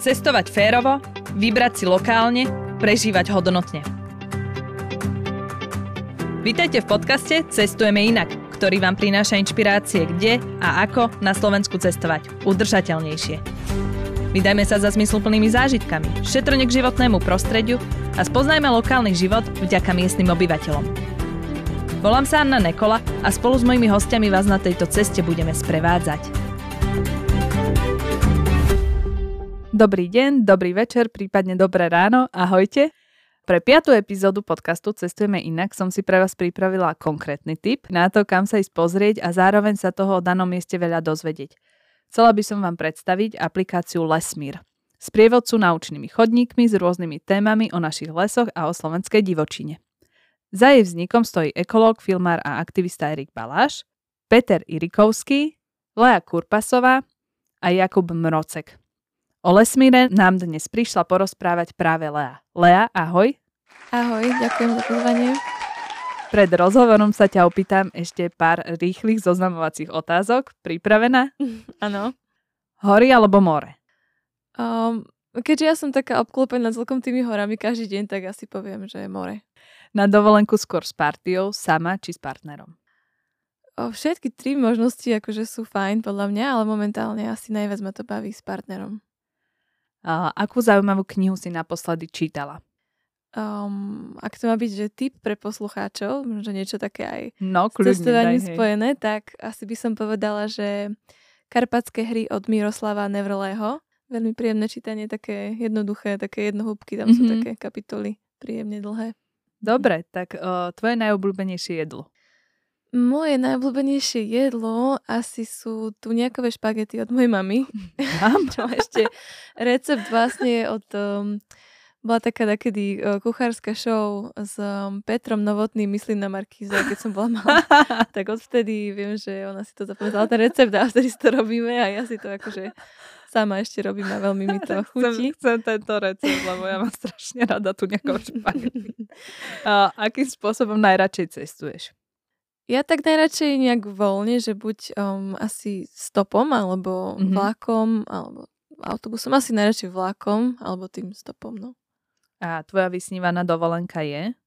Cestovať férovo, vybrať si lokálne, prežívať hodnotne. Vítajte v podcaste Cestujeme inak, ktorý vám prináša inšpirácie kde a ako na Slovensku cestovať udržateľnejšie. Vydajme sa za zmysluplnými zážitkami, šetrne k životnému prostrediu a spoznajme lokálny život vďaka miestnym obyvateľom. Volám sa Anna Nekola a spolu s mojimi hostiami vás na tejto ceste budeme sprevádzať. Dobrý deň, dobrý večer, prípadne dobré ráno, ahojte. Pre piatú epizódu podcastu Cestujeme inak som si pre vás pripravila konkrétny tip na to, kam sa ísť pozrieť a zároveň sa toho o danom mieste veľa dozvedieť. Chcela by som vám predstaviť aplikáciu Lesmír. Sprievodcu naučnými chodníkmi s rôznymi témami o našich lesoch a o slovenskej divočine. Za jej vznikom stojí ekológ, filmár a aktivista Erik Baláš, Peter Irikovský, Lea Kurpasová a Jakub Mrocek. O Lesmíre nám dnes prišla porozprávať práve Lea. Lea, ahoj. Ahoj, ďakujem za pozvanie. Pred rozhovorom sa ťa opýtam ešte pár rýchlych zoznamovacích otázok. Pripravená? Áno. Hory alebo more? Um, keďže ja som taká obklopená celkom tými horami každý deň, tak asi poviem, že je more. Na dovolenku skôr s partiou, sama či s partnerom? O, všetky tri možnosti akože sú fajn podľa mňa, ale momentálne asi najviac ma to baví s partnerom. Akú zaujímavú knihu si naposledy čítala? Um, ak to má byť, že tip pre poslucháčov, možno niečo také aj no, s cestovaním spojené, tak asi by som povedala, že Karpatské hry od Miroslava Nevrlého. Veľmi príjemné čítanie, také jednoduché, také jednohúbky, tam mm-hmm. sú také kapitoly príjemne dlhé. Dobre, tak uh, tvoje najobľúbenejšie jedlo? Moje najobľúbenejšie jedlo asi sú tu nejakové špagety od mojej mamy. Čo ešte recept vlastne od... Um, bola taká takedy uh, kuchárska show s um, Petrom Novotným, myslím na Markíze, keď som bola malá. tak odvtedy viem, že ona si to zapamätala, ten recept a vtedy si to robíme a ja si to akože sama ešte robím a veľmi mi to chutí. Chcem, chcem tento recept, lebo ja mám strašne rada tu nejakého špagety. uh, akým spôsobom najradšej cestuješ? Ja tak najradšej nejak voľne, že buď um, asi stopom, alebo mm-hmm. vlakom, alebo autobusom. Asi najradšej vlakom, alebo tým stopom, no. A tvoja vysnívaná dovolenka je?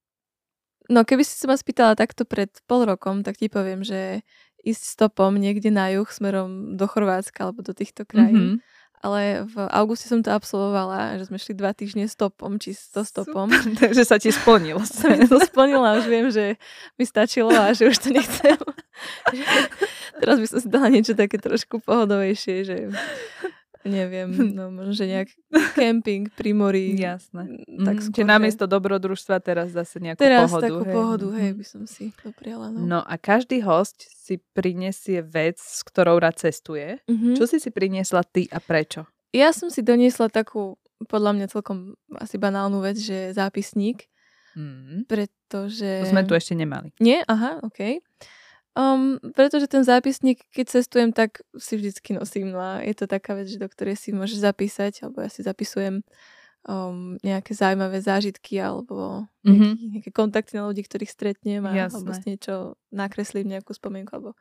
No keby si sa ma spýtala takto pred pol rokom, tak ti poviem, že ísť stopom niekde na juh smerom do Chorvátska alebo do týchto krajín. Mm-hmm ale v auguste som to absolvovala, že sme šli dva týždne stopom, čisto stopom. Super, takže sa ti splnilo. Sa mi to splnilo a už viem, že mi stačilo a že už to nechcem. Teraz by som si dala niečo také trošku pohodovejšie, že neviem, no možno, že nejak camping pri mori. Jasné. Tak mm, Čiže namiesto dobrodružstva teraz zase nejakú teraz pohodu. Teraz takú hej. pohodu, hej, by som si dopriala. No. no a každý host si prinesie vec, s ktorou rád cestuje. Mm-hmm. Čo si si priniesla ty a prečo? Ja som si doniesla takú, podľa mňa celkom asi banálnu vec, že zápisník. Mm. Pretože... To sme tu ešte nemali. Nie? Aha, okej. Okay. Um, pretože ten zápisník, keď cestujem, tak si vždycky nosím. No a je to taká vec, že do ktorej si môžeš zapísať, alebo ja si zapisujem um, nejaké zaujímavé zážitky alebo nejaký, mm-hmm. nejaké kontakty na ľudí, ktorých stretnem a, alebo si niečo nakreslím, nejakú spomienku. Alebo,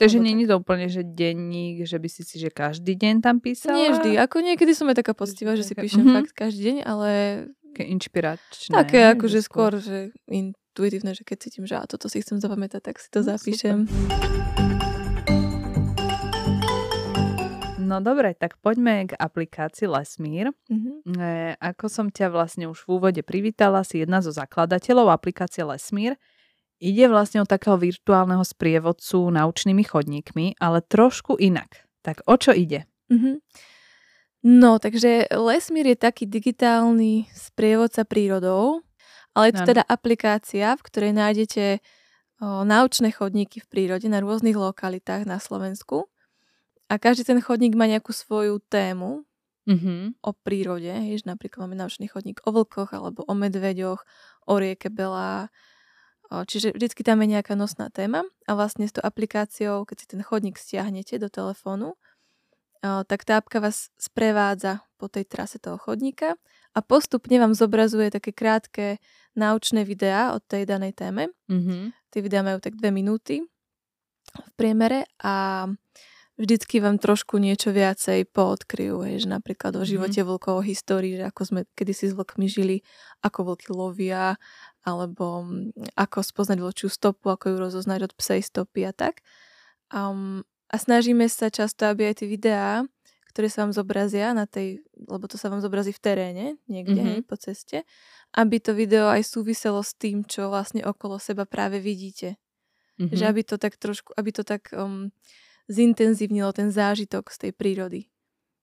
Takže nie je to úplne, že denník, že by si si, že každý deň tam písala? Nie vždy. Ako niekedy som aj taká poctivá, že si píšem mm-hmm. fakt každý deň, ale... Také inšpiračné. Také akože skôr, že in, intuitívne, že keď cítim, že a toto si chcem zapamätať, tak si to no, zapíšem. No dobre, tak poďme k aplikácii Lesmír. Mm-hmm. E, ako som ťa vlastne už v úvode privítala, si jedna zo zakladateľov aplikácie Lesmír. Ide vlastne o takého virtuálneho sprievodcu naučnými chodníkmi, ale trošku inak. Tak o čo ide? Mm-hmm. No, takže Lesmír je taký digitálny sprievodca prírodou, ale je to teda aplikácia, v ktorej nájdete o, naučné chodníky v prírode na rôznych lokalitách na Slovensku. A každý ten chodník má nejakú svoju tému mm-hmm. o prírode. Jež napríklad máme naučný chodník o vlkoch alebo o medveďoch, o rieke Belá. O, čiže vždycky tam je nejaká nosná téma a vlastne s tou aplikáciou, keď si ten chodník stiahnete do telefónu, tak tá apka vás sprevádza po tej trase toho chodníka a postupne vám zobrazuje také krátke naučné videá o tej danej téme. Mm-hmm. Tie videá majú tak dve minúty v priemere a vždycky vám trošku niečo viacej poodkryjú, hej, že napríklad o mhm. živote mm-hmm. vlkov, o histórii, že ako sme kedysi s vlkmi žili, ako vlky lovia, alebo mm, ako spoznať vlčiu stopu, ako ju rozoznať od psej stopy a tak. Um, a snažíme sa často, aby aj tie videá, ktoré sa vám zobrazia na tej, lebo to sa vám zobrazí v teréne, niekde mm-hmm. hej, po ceste, aby to video aj súviselo s tým, čo vlastne okolo seba práve vidíte. Mm-hmm. Že aby to tak trošku, aby to tak um, zintenzívnilo ten zážitok z tej prírody.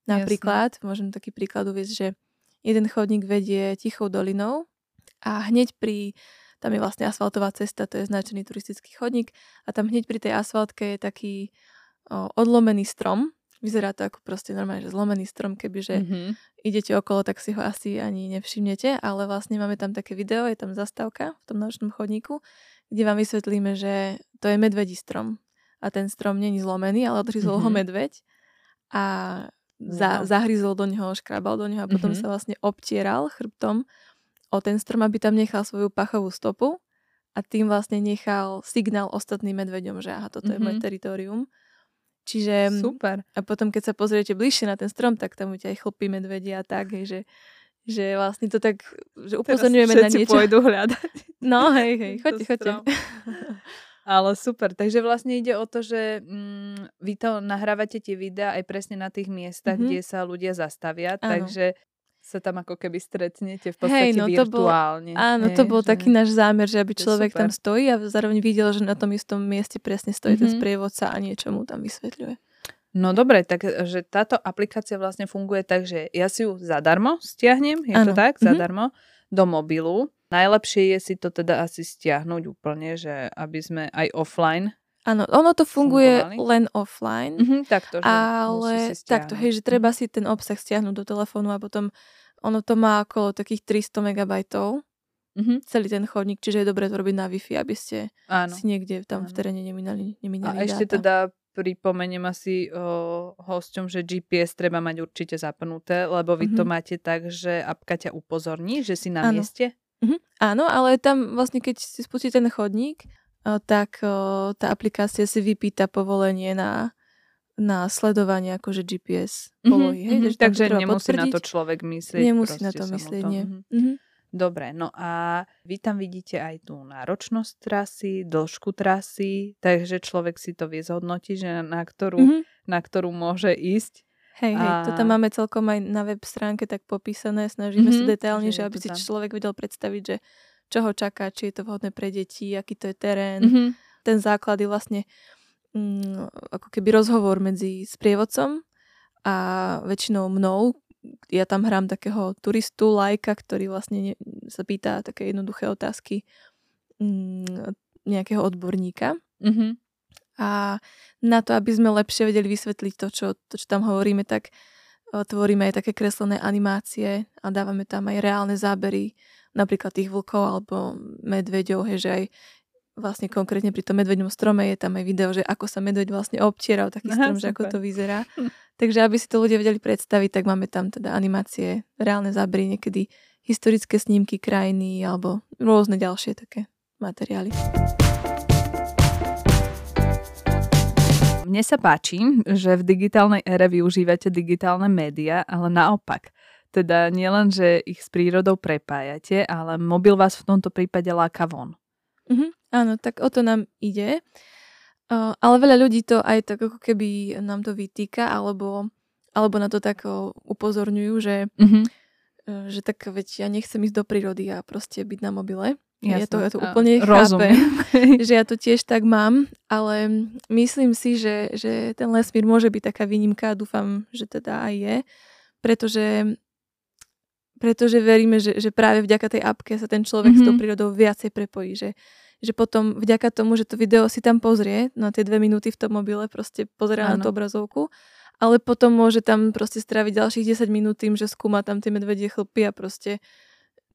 Napríklad, Jasne. môžem taký príklad uvieť, že jeden chodník vedie tichou dolinou a hneď pri, tam je vlastne asfaltová cesta, to je značený turistický chodník a tam hneď pri tej asfaltke je taký o, odlomený strom. Vyzerá to ako proste normálne, že zlomený strom, kebyže mm-hmm. idete okolo, tak si ho asi ani nevšimnete, ale vlastne máme tam také video, je tam zastávka v tom nočnom chodníku, kde vám vysvetlíme, že to je medvedí strom a ten strom není zlomený, ale odhryzol mm-hmm. ho mhm. medveď a za, zahryzol do neho, škrabal do neho a potom mm-hmm. sa vlastne obtieral chrbtom o ten strom, aby tam nechal svoju pachovú stopu a tým vlastne nechal signál ostatným medveďom, že aha, toto mm-hmm. je moje mhm. teritorium. Čiže... Super. A potom, keď sa pozriete bližšie na ten strom, tak tam aj chlpy medvedia a tak, hej, že, že vlastne to tak, že upozorňujeme na niečo. pôjdu hľadať. No, hej, hej, choďte, choďte. Ale super, takže vlastne ide o to, že mm, vy to nahrávate tie videá aj presne na tých miestach, mm-hmm. kde sa ľudia zastavia, ano. takže sa tam ako keby stretnete v podstate Hej, no, virtuálne. To bol, áno, Hej, to bol že... taký náš zámer, že aby človek tam stojí a zároveň videl, že na tom istom mieste presne stojí mm-hmm. ten mhm. sprievodca a niečo mu tam vysvetľuje. No dobre, takže táto aplikácia vlastne funguje tak, že ja si ju zadarmo stiahnem, je ano. to tak? Mm-hmm. Zadarmo do mobilu Najlepšie je si to teda asi stiahnuť úplne, že aby sme aj offline Áno, ono to funguje fungovali. len offline, mm-hmm, takto, že ale takto, hej, že treba si ten obsah stiahnuť do telefónu a potom ono to má okolo takých 300 megabajtov, mm-hmm. celý ten chodník, čiže je dobré to robiť na Wi-Fi, aby ste Áno. si niekde tam Áno. v teréne neminali, neminali A dáta. ešte teda pripomeniem asi o, hosťom, že GPS treba mať určite zapnuté, lebo vy mm-hmm. to máte tak, že apka ťa upozorní, že si na Áno. mieste Mm-hmm. Áno, ale tam vlastne, keď si spustí ten chodník, tak tá aplikácia si vypýta povolenie na, na sledovanie akože GPS mhm, polohy. Mm-hmm, hej, mm-hmm, takže nemusí potvrdiť. na to človek myslieť. Nemusí na to myslieť, nie. Mm-hmm. Dobre, no a vy tam vidíte aj tú náročnosť trasy, dĺžku trasy, takže človek si to vie zhodnotiť, že na ktorú, mm-hmm. na ktorú môže ísť. Hej, hej, to tam máme celkom aj na web stránke tak popísané, snažíme mm-hmm, sa detailne, že aby si tam. človek vedel predstaviť, že čo ho čaká, či je to vhodné pre deti, aký to je terén. Mm-hmm. Ten základ je vlastne mm, ako keby rozhovor medzi sprievodcom a väčšinou mnou. Ja tam hrám takého turistu, lajka, ktorý vlastne ne, sa pýta také jednoduché otázky mm, nejakého odborníka. Mm-hmm. A na to, aby sme lepšie vedeli vysvetliť to, čo, to, čo tam hovoríme, tak tvoríme aj také kreslené animácie a dávame tam aj reálne zábery, napríklad tých vlkov alebo medveďov, hej, že aj vlastne konkrétne pri tom medveďom strome je tam aj video, že ako sa medveď vlastne obtiera o taký Aha, strom, super. že ako to vyzerá. Hm. Takže aby si to ľudia vedeli predstaviť, tak máme tam teda animácie, reálne zábery, niekedy historické snímky krajiny alebo rôzne ďalšie také materiály. Mne sa páči, že v digitálnej ére využívate digitálne médiá, ale naopak. Teda nielen, že ich s prírodou prepájate, ale mobil vás v tomto prípade láka von. Mm-hmm, áno, tak o to nám ide. Uh, ale veľa ľudí to aj tak ako keby nám to vytýka, alebo, alebo na to tak upozorňujú, že, mm-hmm. uh, že tak veď ja nechcem ísť do prírody a proste byť na mobile. Jasne. Ja to, ja to úplne chápem, že ja to tiež tak mám, ale myslím si, že, že ten lesmír môže byť taká výnimka a dúfam, že teda aj je, pretože, pretože veríme, že, že práve vďaka tej apke sa ten človek mm-hmm. s tou mhm. prírodou viacej prepojí, že, že potom vďaka tomu, že to video si tam pozrie na tie dve minúty v tom mobile, proste pozerá na tú obrazovku, ale potom môže tam proste stráviť ďalších 10 minút tým, že skúma tam tie medvedie chlpy a proste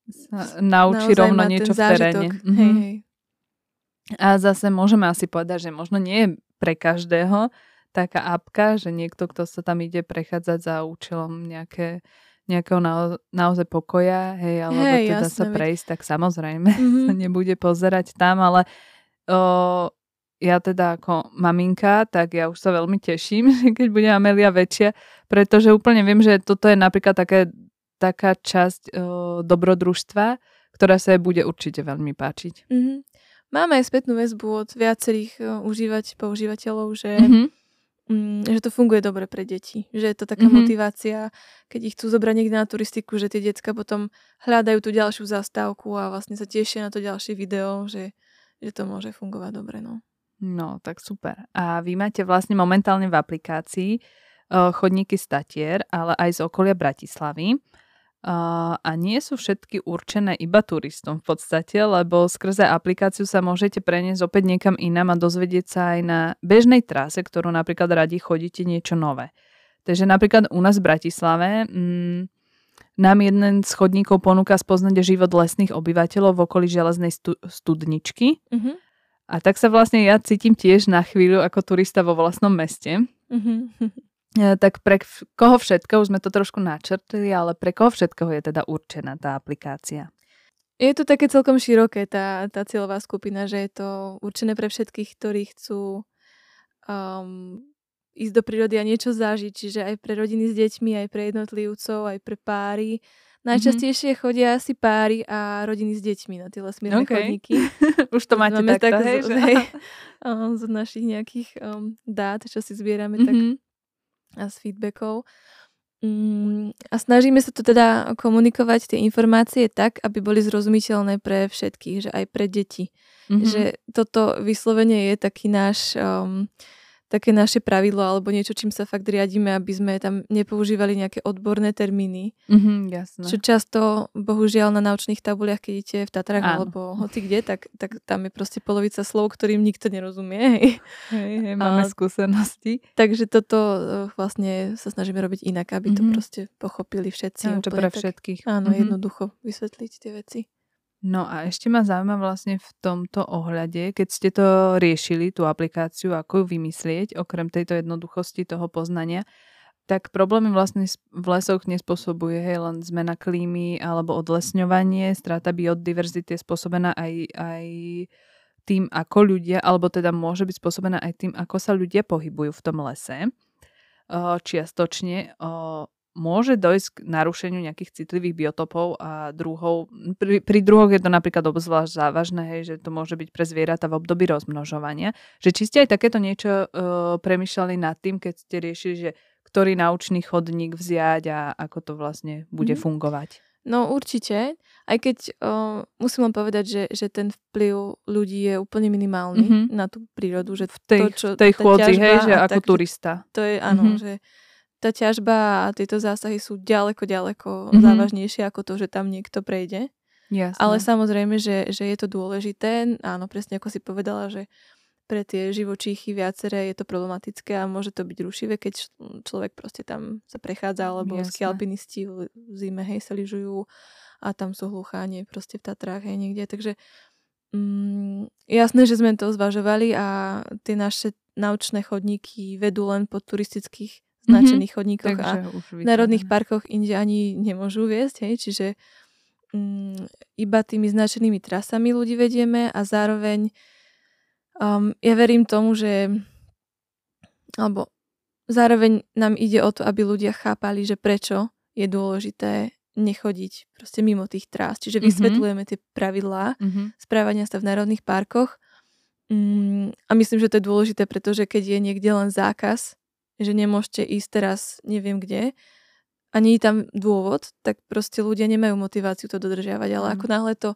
sa naučí rovno niečo v teréne. Mhm. Hej, hej. A zase môžeme asi povedať, že možno nie je pre každého taká apka, že niekto, kto sa tam ide prechádzať za účelom nejaké, nejakého nao- naozaj pokoja, hej, alebo hej, teda jasne, sa prejsť, tak samozrejme mm-hmm. sa nebude pozerať tam, ale o, ja teda ako maminka, tak ja už sa veľmi teším, keď bude Amelia väčšia, pretože úplne viem, že toto je napríklad také, taká časť o, dobrodružstva, ktorá sa jej bude určite veľmi páčiť. Mm-hmm. Máme aj spätnú väzbu od viacerých uh, užívať, používateľov, že mm-hmm mm, že to funguje dobre pre deti. Že je to taká mm-hmm. motivácia, keď ich chcú zobrať niekde na turistiku, že tie decka potom hľadajú tú ďalšiu zastávku a vlastne sa tešia na to ďalšie video, že, že to môže fungovať dobre. No. no, tak super. A vy máte vlastne momentálne v aplikácii uh, chodníky statier, ale aj z okolia Bratislavy. A nie sú všetky určené iba turistom v podstate, lebo skrze aplikáciu sa môžete preniesť opäť niekam inám a dozvedieť sa aj na bežnej trase, ktorú napríklad radi chodíte niečo nové. Takže napríklad u nás v Bratislave mm, nám jeden z chodníkov ponúka spoznať život lesných obyvateľov v okolí železnej stu- studničky. Uh-huh. A tak sa vlastne ja cítim tiež na chvíľu ako turista vo vlastnom meste. Uh-huh. E, tak pre koho všetko, už sme to trošku načrtli, ale pre koho všetkoho je teda určená tá aplikácia? Je to také celkom široké, tá, tá cieľová skupina, že je to určené pre všetkých, ktorí chcú um, ísť do prírody a niečo zažiť, čiže aj pre rodiny s deťmi, aj pre jednotlivcov, aj pre páry. Najčastejšie mm-hmm. chodia asi páry a rodiny s deťmi na tie lesmírne okay. chodníky. Už to máte takto, hej, z, hej, z našich nejakých um, dát, čo si zbierame, mm-hmm. tak a s feedbackov. Mm, a snažíme sa to teda komunikovať tie informácie tak, aby boli zrozumiteľné pre všetkých, že aj pre deti. Mm-hmm. Že toto vyslovene je taký náš um, také naše pravidlo alebo niečo, čím sa fakt riadíme, aby sme tam nepoužívali nejaké odborné termíny. Mm-hmm, jasné. Čo často, bohužiaľ, na naučných tabuliach, keď idete v Tatrách Áno. alebo hoci kde, tak, tak tam je proste polovica slov, ktorým nikto nerozumie. Hej, hej, máme A, skúsenosti. Takže toto eh, vlastne sa snažíme robiť inak, aby mm-hmm. to proste pochopili všetci. Áno, to pre všetkých. Tak, áno, mm-hmm. jednoducho vysvetliť tie veci. No a ešte ma zaujíma vlastne v tomto ohľade, keď ste to riešili, tú aplikáciu, ako ju vymyslieť, okrem tejto jednoduchosti toho poznania, tak problémy vlastne v lesoch nespôsobuje hej, len zmena klímy alebo odlesňovanie, strata biodiverzity je spôsobená aj, aj tým, ako ľudia, alebo teda môže byť spôsobená aj tým, ako sa ľudia pohybujú v tom lese. Čiastočne môže dojsť k narušeniu nejakých citlivých biotopov a druhov. Pri, pri druhoch je to napríklad obzvlášť závažné, hej, že to môže byť pre zvieratá v období rozmnožovania. Že či ste aj takéto niečo uh, premyšľali nad tým, keď ste riešili, že ktorý naučný chodník vziať a ako to vlastne bude mm. fungovať? No určite, aj keď uh, musím len povedať, že, že ten vplyv ľudí je úplne minimálny mm-hmm. na tú prírodu. Že v tej, to, čo, tej chôdzi, hej, že ako tak, turista. To je, áno, mm-hmm. že tá ťažba a tieto zásahy sú ďaleko, ďaleko mm-hmm. závažnejšie ako to, že tam niekto prejde. Jasne. Ale samozrejme, že, že je to dôležité. Áno, presne ako si povedala, že pre tie živočíchy viaceré je to problematické a môže to byť rušivé, keď človek proste tam sa prechádza, alebo ski alpinisti v zime, hej, sa lyžujú a tam sú hluchánie proste v Tatrách, hej, niekde. Takže mm, jasné, že sme to zvažovali a tie naše naučné chodníky vedú len po turistických značených mm-hmm. chodníkoch a v národných parkoch inde ani nemôžu viesť, hej, čiže um, iba tými značenými trasami ľudí vedieme a zároveň um, ja verím tomu, že alebo zároveň nám ide o to, aby ľudia chápali, že prečo je dôležité nechodiť proste mimo tých trás. Čiže mhm. vysvetľujeme tie pravidlá mm-hmm. správania sa v národných parkoch. Mm, a myslím, že to je dôležité, pretože keď je niekde len zákaz, že nemôžete ísť teraz neviem kde a nie je tam dôvod, tak proste ľudia nemajú motiváciu to dodržiavať. Ale mm. ako náhle to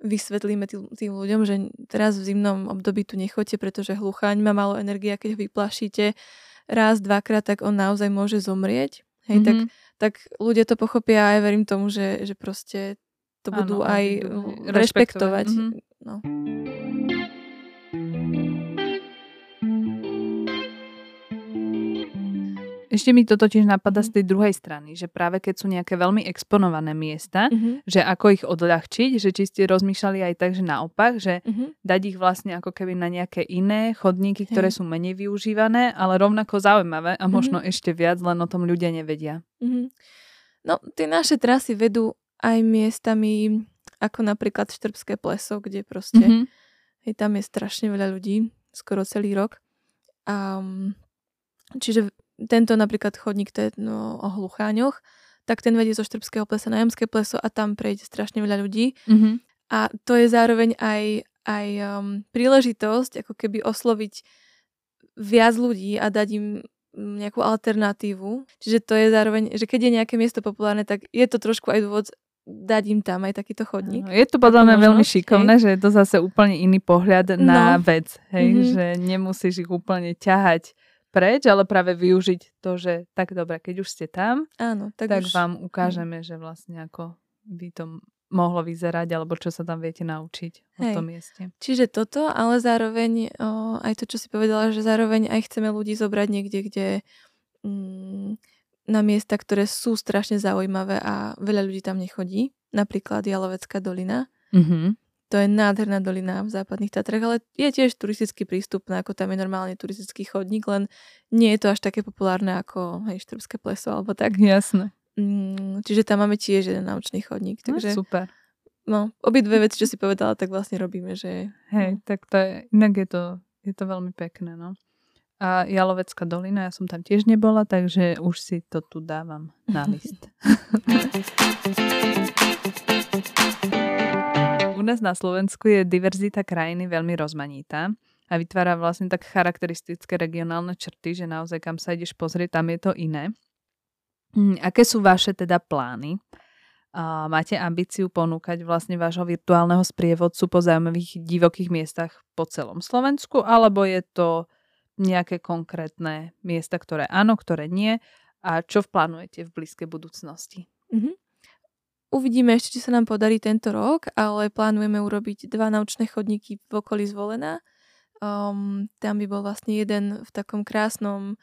vysvetlíme tým, tým ľuďom, že teraz v zimnom období tu nechoďte, pretože hlucháň má málo energie a keď ho vyplašíte raz, dvakrát, tak on naozaj môže zomrieť. Hej, mm-hmm. tak, tak ľudia to pochopia a ja verím tomu, že, že proste to budú ano, aj rešpektovať. rešpektovať. Mm-hmm. No. Ešte mi to totiž napadá z mhm. tej druhej strany, že práve keď sú nejaké veľmi exponované miesta, mm-hmm. že ako ich odľahčiť, že či ste rozmýšľali aj tak, že naopak, že mm-hmm. dať ich vlastne ako keby na nejaké iné chodníky, ktoré hey. sú menej využívané, ale rovnako zaujímavé a možno mm-hmm. ešte viac, len o tom ľudia nevedia. Mm-hmm. No, tie naše trasy vedú aj miestami, ako napríklad Štrbské pleso, kde proste, mm-hmm. hej, tam je strašne veľa ľudí skoro celý rok. A, čiže tento napríklad chodník, to je no, o hlucháňoch, tak ten vedie zo Štrbského plesa na Jamské pleso a tam prejde strašne veľa ľudí. Mm-hmm. A to je zároveň aj, aj um, príležitosť ako keby osloviť viac ľudí a dať im nejakú alternatívu. Čiže to je zároveň, že keď je nejaké miesto populárne, tak je to trošku aj dôvod dať im tam aj takýto chodník. Je to podľa mňa veľmi šikovné, hej. že je to zase úplne iný pohľad no. na vec, hej, mm-hmm. že nemusíš ich úplne ťahať preč, ale práve využiť to, že tak dobre, keď už ste tam, Áno, tak, tak už... vám ukážeme, mm. že vlastne ako by to mohlo vyzerať, alebo čo sa tam viete naučiť Hej. o tom mieste. Čiže toto, ale zároveň o, aj to, čo si povedala, že zároveň aj chceme ľudí zobrať niekde, kde mm, na miesta, ktoré sú strašne zaujímavé a veľa ľudí tam nechodí. Napríklad Jalovecká dolina. Mm-hmm. To je nádherná dolina v západných Tatrach, ale je tiež turisticky prístupná, ako tam je normálne turistický chodník, len nie je to až také populárne ako hej, Štrbské pleso alebo tak. Jasné. Mm, čiže tam máme tiež jeden naučný chodník. No, takže, no, super. No, obidve veci, čo si povedala, tak vlastne robíme, že... Hej, no. tak to je, inak je to, je to veľmi pekné, no. A Jalovecká dolina, ja som tam tiež nebola, takže už si to tu dávam na list. Nás na Slovensku je diverzita krajiny veľmi rozmanitá a vytvára vlastne tak charakteristické regionálne črty, že naozaj kam sa ideš pozrieť, tam je to iné. Hm, aké sú vaše teda plány? Máte ambíciu ponúkať vlastne vášho virtuálneho sprievodcu po zaujímavých divokých miestach po celom Slovensku, alebo je to nejaké konkrétne miesta, ktoré áno, ktoré nie a čo plánujete v blízkej budúcnosti? Mm-hmm. Uvidíme ešte, či sa nám podarí tento rok, ale plánujeme urobiť dva naučné chodníky v okolí zvolená. Um, tam by bol vlastne jeden v takom krásnom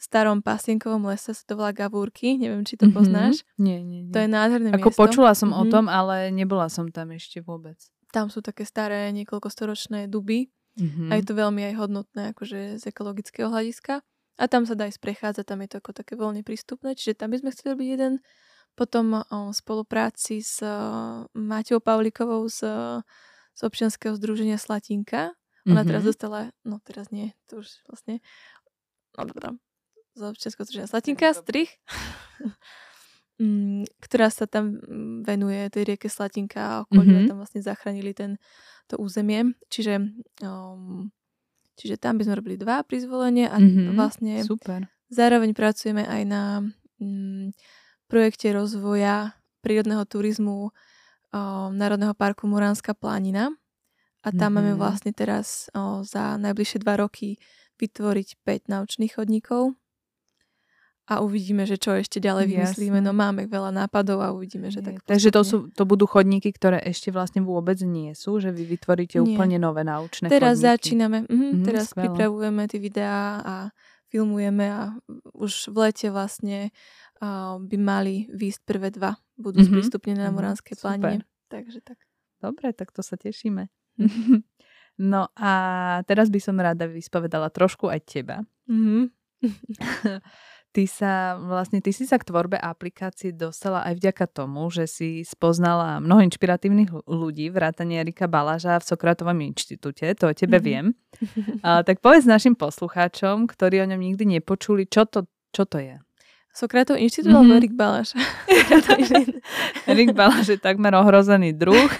starom pasienkovom lese sa to volá Gavúrky, neviem, či to mm-hmm. poznáš. Nie, nie, nie. To je nádherné Ako miesto. počula som mm-hmm. o tom, ale nebola som tam ešte vôbec. Tam sú také staré, niekoľkostoročné duby mm-hmm. a je to veľmi aj hodnotné akože z ekologického hľadiska. A tam sa dá aj sprechádzať, tam je to ako také voľne prístupné, čiže tam by sme chceli robiť jeden. Potom o spolupráci s Maťou Pavlikovou z, z občianského združenia Slatinka. Ona mm-hmm. teraz dostala, no teraz nie, to už vlastne, no dobrá, z občianského združenia Slatinka, strich, mm, ktorá sa tam mm, venuje tej rieke Slatinka a okolí mm-hmm. tam vlastne zachránili ten, to územie. Čiže, um, čiže tam by sme robili dva pri zvolenie a mm-hmm. vlastne Super. zároveň pracujeme aj na um, projekte rozvoja prírodného turizmu um, Národného parku Muránska plánina. A tam mm-hmm. máme vlastne teraz o, za najbližšie dva roky vytvoriť 5 naučných chodníkov a uvidíme, že čo ešte ďalej vymyslíme. No máme veľa nápadov a uvidíme, že tak. Takže to, sú, to budú chodníky, ktoré ešte vlastne vôbec nie sú, že vy vytvoríte nie. úplne nové naučné Teraz chodníky. začíname, mhm, mm, teraz skvelé. pripravujeme tie videá a filmujeme a už v lete vlastne by mali výsť prvé dva. Budú mm-hmm. sprístupnené na mhm, Moránskej mm, planine. Takže tak. Dobre, tak to sa tešíme. no a teraz by som rada vyspovedala trošku aj teba. Mm-hmm. ty sa vlastne, ty si sa k tvorbe aplikácie dostala aj vďaka tomu, že si spoznala mnoho inšpiratívnych ľudí, vrátane Erika Balaža v Sokratovom inštitúte, to o tebe mm-hmm. viem. A, tak povedz našim poslucháčom, ktorí o ňom nikdy nepočuli, čo to, čo to je. Sokratov inštitút mm-hmm. alebo Erik Balaš? Erik Balaš je takmer ohrozený druh.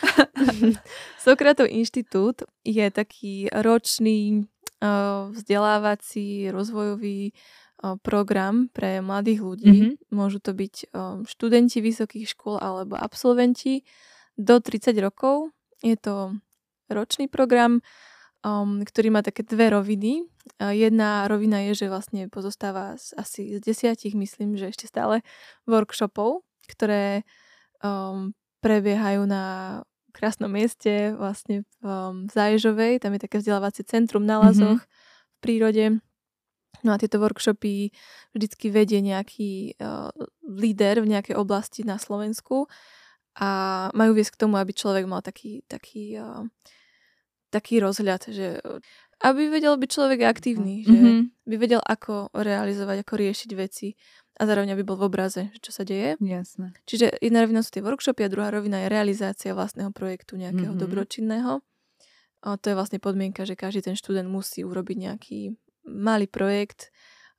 Sokratov inštitút je taký ročný uh, vzdelávací, rozvojový program pre mladých ľudí. Mm-hmm. Môžu to byť študenti vysokých škôl alebo absolventi do 30 rokov. Je to ročný program, um, ktorý má také dve roviny. Jedna rovina je, že vlastne pozostáva z, asi z desiatich, myslím, že ešte stále workshopov, ktoré um, prebiehajú na krásnom mieste, vlastne v, um, v Záježovej. Tam je také vzdelávacie centrum na Lazoch mm-hmm. v prírode No a tieto workshopy vždycky vedie nejaký uh, líder v nejakej oblasti na Slovensku a majú viesť k tomu, aby človek mal taký, taký, uh, taký rozhľad, že aby vedel byť človek aktívny, mm-hmm. že by vedel, ako realizovať, ako riešiť veci a zároveň aby bol v obraze, čo sa deje. Jasné. Čiže jedna rovina sú tie workshopy a druhá rovina je realizácia vlastného projektu nejakého mm-hmm. dobročinného. A to je vlastne podmienka, že každý ten študent musí urobiť nejaký malý projekt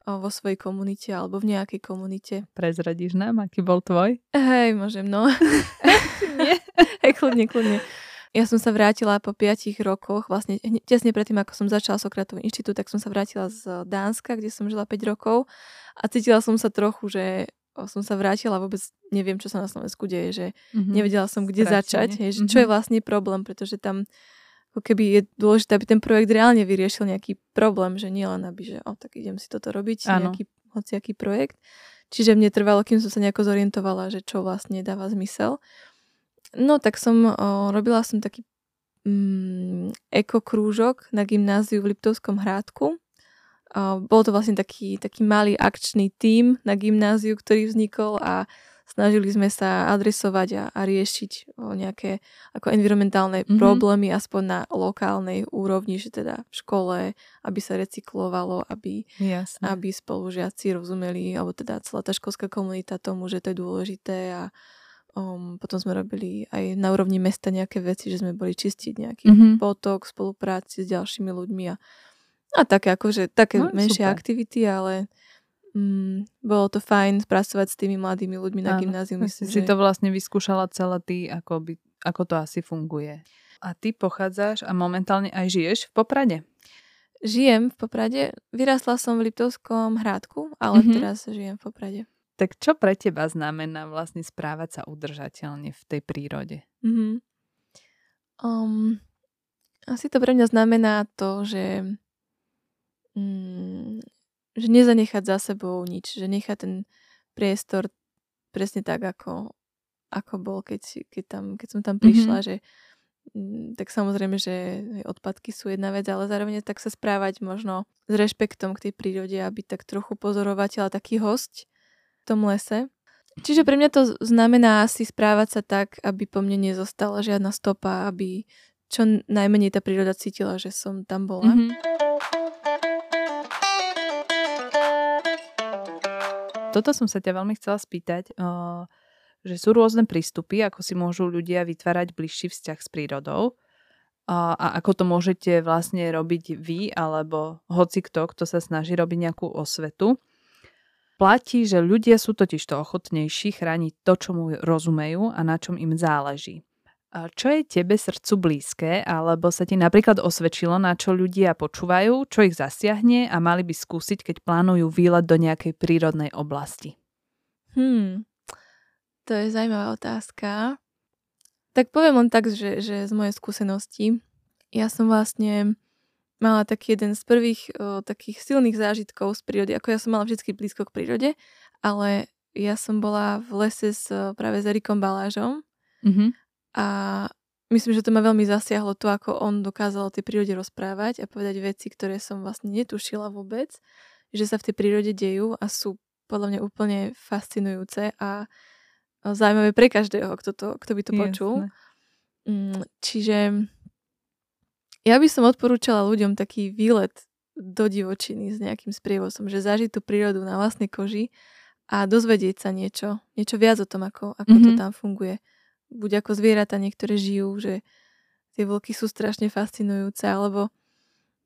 vo svojej komunite alebo v nejakej komunite. Prezradíš nám, aký bol tvoj? Hej, môžem, no. Nie? Hej, kľudne, kľudne. Ja som sa vrátila po 5 rokoch, vlastne tesne predtým, ako som začala Sokratový inštitút, tak som sa vrátila z Dánska, kde som žila 5 rokov a cítila som sa trochu, že som sa vrátila, vôbec neviem, čo sa na Slovensku deje, že mm-hmm. nevedela som, kde Stratenie. začať, hej, že mm-hmm. čo je vlastne problém, pretože tam ako keby je dôležité, aby ten projekt reálne vyriešil nejaký problém, že nie len aby, že o, tak idem si toto robiť, ano. nejaký hociaký projekt. Čiže mne trvalo, kým som sa nejako zorientovala, že čo vlastne dáva zmysel. No tak som, o, robila som taký mm, ekokrúžok na gymnáziu v Liptovskom hrádku. O, bol to vlastne taký, taký malý akčný tím na gymnáziu, ktorý vznikol a snažili sme sa adresovať a, a riešiť o, nejaké ako environmentálne mm-hmm. problémy aspoň na lokálnej úrovni, že teda v škole, aby sa recyklovalo, aby, aby spolužiaci rozumeli, alebo teda celá tá školská komunita tomu, že to je dôležité a Um, potom sme robili aj na úrovni mesta nejaké veci, že sme boli čistiť nejaký mm-hmm. potok v spolupráci s ďalšími ľuďmi a, a také akože také no, menšie super. aktivity, ale mm, bolo to fajn spracovať s tými mladými ľuďmi na gymnáziu. Myslím, si že... to vlastne vyskúšala celé ty, ako, by, ako to asi funguje. A ty pochádzaš a momentálne aj žiješ v Poprade? Žijem v Poprade. Vyrastla som v Liptovskom hrádku, ale mm-hmm. teraz žijem v Poprade. Tak čo pre teba znamená vlastne správať sa udržateľne v tej prírode? Mm-hmm. Um, asi to pre mňa znamená to, že, mm, že nezanechať za sebou nič, že nechať ten priestor presne tak, ako, ako bol, keď, keď, tam, keď som tam prišla, mm-hmm. že mm, tak samozrejme, že odpadky sú jedna vec, ale zároveň tak sa správať možno s rešpektom k tej prírode a byť tak trochu pozorovateľ a taký host tom lese. Čiže pre mňa to znamená asi správať sa tak, aby po mne nezostala žiadna stopa, aby čo najmenej tá príroda cítila, že som tam bola. Mm-hmm. Toto som sa ťa veľmi chcela spýtať, že sú rôzne prístupy, ako si môžu ľudia vytvárať bližší vzťah s prírodou a ako to môžete vlastne robiť vy alebo hoci kto, kto sa snaží robiť nejakú osvetu. Platí, že ľudia sú totiž to ochotnejší chrániť to, čo mu rozumejú a na čom im záleží. Čo je tebe srdcu blízke, alebo sa ti napríklad osvedčilo, na čo ľudia počúvajú, čo ich zasiahne a mali by skúsiť, keď plánujú výlet do nejakej prírodnej oblasti? Hmm, to je zaujímavá otázka. Tak poviem len tak, že, že z mojej skúsenosti, ja som vlastne mala taký jeden z prvých o, takých silných zážitkov z prírody. Ako ja som mala vždy blízko k prírode, ale ja som bola v lese s, práve s Erikom Balážom mm-hmm. a myslím, že to ma veľmi zasiahlo to, ako on dokázal o tej prírode rozprávať a povedať veci, ktoré som vlastne netušila vôbec, že sa v tej prírode dejú a sú podľa mňa úplne fascinujúce a zaujímavé pre každého, kto, to, kto by to počul. Jasne. Čiže ja by som odporúčala ľuďom taký výlet do divočiny s nejakým sprievozom, že zažiť tú prírodu na vlastnej koži a dozvedieť sa niečo, niečo viac o tom, ako, ako mm-hmm. to mhm. tam funguje. Buď ako zvieratá niektoré žijú, že tie vlky sú strašne fascinujúce, alebo,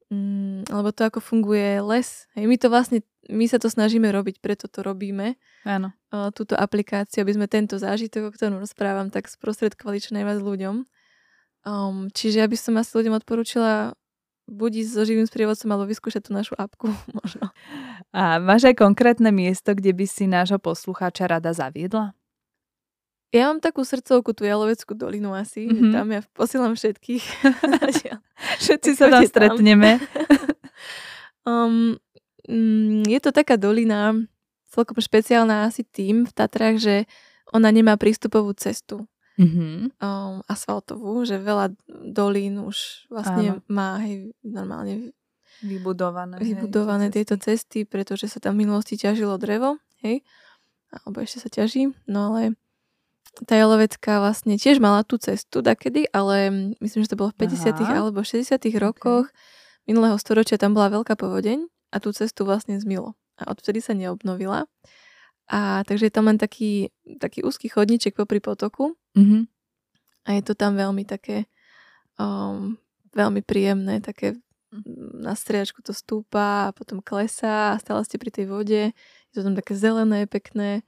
mm, alebo to, ako funguje les. Hej, my to vlastne, my sa to snažíme robiť, preto to robíme. Áno. túto aplikáciu, aby sme tento zážitok, o ktorom rozprávam, tak sprostredkovali čo najviac ľuďom. Um, čiže ja by som asi ľuďom odporúčila buď ísť so živým sprievodcom alebo vyskúšať tú našu apku možno. A máš aj konkrétne miesto, kde by si nášho poslucháča rada zaviedla? Ja mám takú srdcovku, tú Jaloveckú dolinu asi, mm-hmm. mhm. tam ja posielam všetkých. Všetci sa tam stretneme. um, mm, je to taká dolina, celkom špeciálna asi tým v Tatrách, že ona nemá prístupovú cestu mm-hmm. um, asfaltovú, že veľa dolín už vlastne Áno. má hej, normálne vybudované, vybudované hej, tieto cesty, pretože sa tam v minulosti ťažilo drevo, hej, alebo ešte sa ťaží, no ale tá Jalovecká vlastne tiež mala tú cestu dakedy, ale myslím, že to bolo v 50. Aha. alebo 60. rokoch okay. minulého storočia tam bola veľká povodeň a tú cestu vlastne zmilo. A odvtedy sa neobnovila. A takže je tam len taký, taký úzky chodníček popri potoku. Mm-hmm. A je to tam veľmi také um, veľmi príjemné, také na striedačku to stúpa a potom klesá a stále ste pri tej vode. Je to tam také zelené, pekné.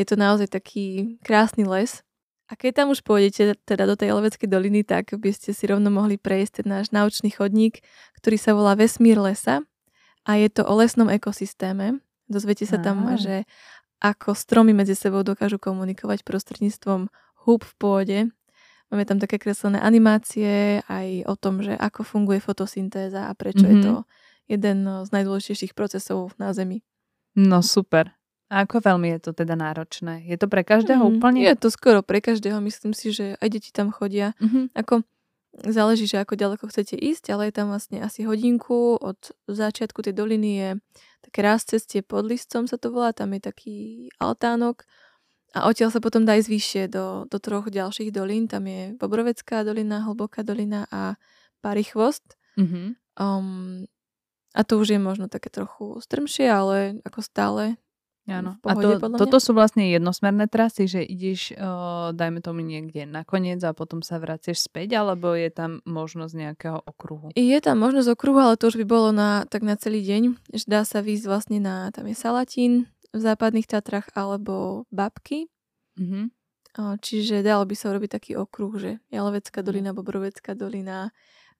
Je to naozaj taký krásny les. A keď tam už pôjdete teda do tej Leveckej doliny, tak by ste si rovno mohli prejsť ten náš naučný chodník, ktorý sa volá Vesmír lesa a je to o lesnom ekosystéme. Dozviete sa tam, Aha. že ako stromy medzi sebou dokážu komunikovať prostredníctvom húb v pôde Máme tam také kreslené animácie aj o tom, že ako funguje fotosyntéza a prečo mm-hmm. je to mhm. jeden z najdôležitejších procesov na Zemi. No super. A ako veľmi je to teda náročné? Je to pre každého mm, úplne? Je to skoro pre každého. Myslím si, že aj deti tam chodia. Mm-hmm. Ako záleží, že ako ďaleko chcete ísť, ale je tam vlastne asi hodinku od začiatku tej doliny je také raz cestie pod listom sa to volá, tam je taký altánok a odtiaľ sa potom dá ísť vyššie do, do troch ďalších dolín. Tam je Bobrovecká dolina, Hlboká dolina a Parichvost. Mm-hmm. Um, a to už je možno také trochu strmšie, ale ako stále Áno. A to, toto sú vlastne jednosmerné trasy, že ideš, uh, dajme tomu niekde nakoniec a potom sa vracieš späť, alebo je tam možnosť nejakého okruhu? Je tam možnosť okruhu, ale to už by bolo na, tak na celý deň, že dá sa výjsť vlastne na, tam je Salatín, v západných Tatrach alebo Babky. Mm-hmm. Čiže dalo by sa urobiť taký okruh, že Jalovecká mhm. dolina, Bobrovecká dolina,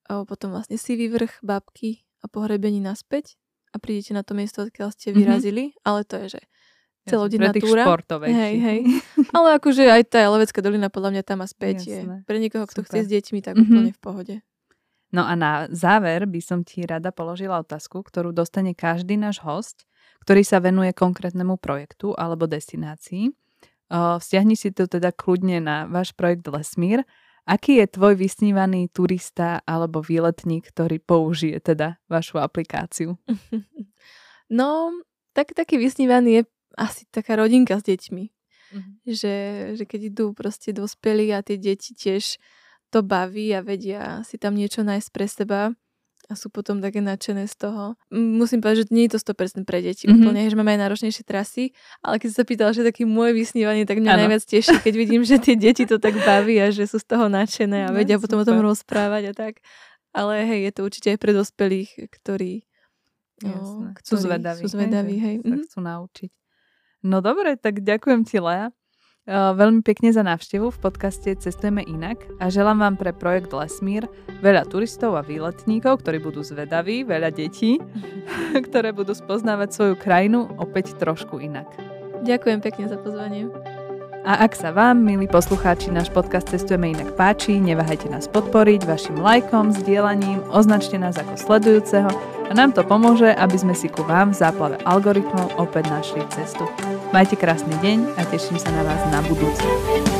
potom vlastne Sivý vrch, Babky a pohrebení naspäť a prídete na to miesto, odkiaľ ste mhm. vyrazili, mm-hmm. ale to je, že celodenná túra. Hej, hej. Ale akože aj tá Jalovecká dolina podľa mňa tam a späť je pre niekoho, kto Super. chce s deťmi, tak mm-hmm. úplne v pohode. No a na záver by som ti rada položila otázku, ktorú dostane každý náš host ktorý sa venuje konkrétnemu projektu alebo destinácii. Vzťahni si to teda kľudne na váš projekt Lesmír. Aký je tvoj vysnívaný turista alebo výletník, ktorý použije teda vašu aplikáciu? No, tak, taký vysnívaný je asi taká rodinka s deťmi. Mm-hmm. Že, že keď idú proste dospelí a tie deti tiež to baví a vedia si tam niečo nájsť pre seba, a sú potom také nadšené z toho. Musím povedať, že nie je to 100% pre deti mm-hmm. úplne, že máme aj náročnejšie trasy, ale keď sa pýtala, že taký môj vysnívaný, tak mňa ano. najviac teší, keď vidím, že tie deti to tak baví a že sú z toho nadšené a no, vedia super. potom o tom rozprávať a tak. Ale hej, je to určite aj pre dospelých, ktorí, no, ktorí sú zvedaví, sú zvedaví hej, hej. sa mhm. chcú naučiť. No dobre, tak ďakujem ti, Lea veľmi pekne za návštevu v podcaste Cestujeme inak a želám vám pre projekt Lesmír veľa turistov a výletníkov, ktorí budú zvedaví, veľa detí, ktoré budú spoznávať svoju krajinu opäť trošku inak. Ďakujem pekne za pozvanie. A ak sa vám, milí poslucháči, náš podcast Cestujeme inak páči, neváhajte nás podporiť vašim lajkom, sdielaním, označte nás ako sledujúceho a nám to pomôže, aby sme si ku vám v záplave algoritmov opäť našli cestu. Majte krásny deň a teším sa na vás na budúce.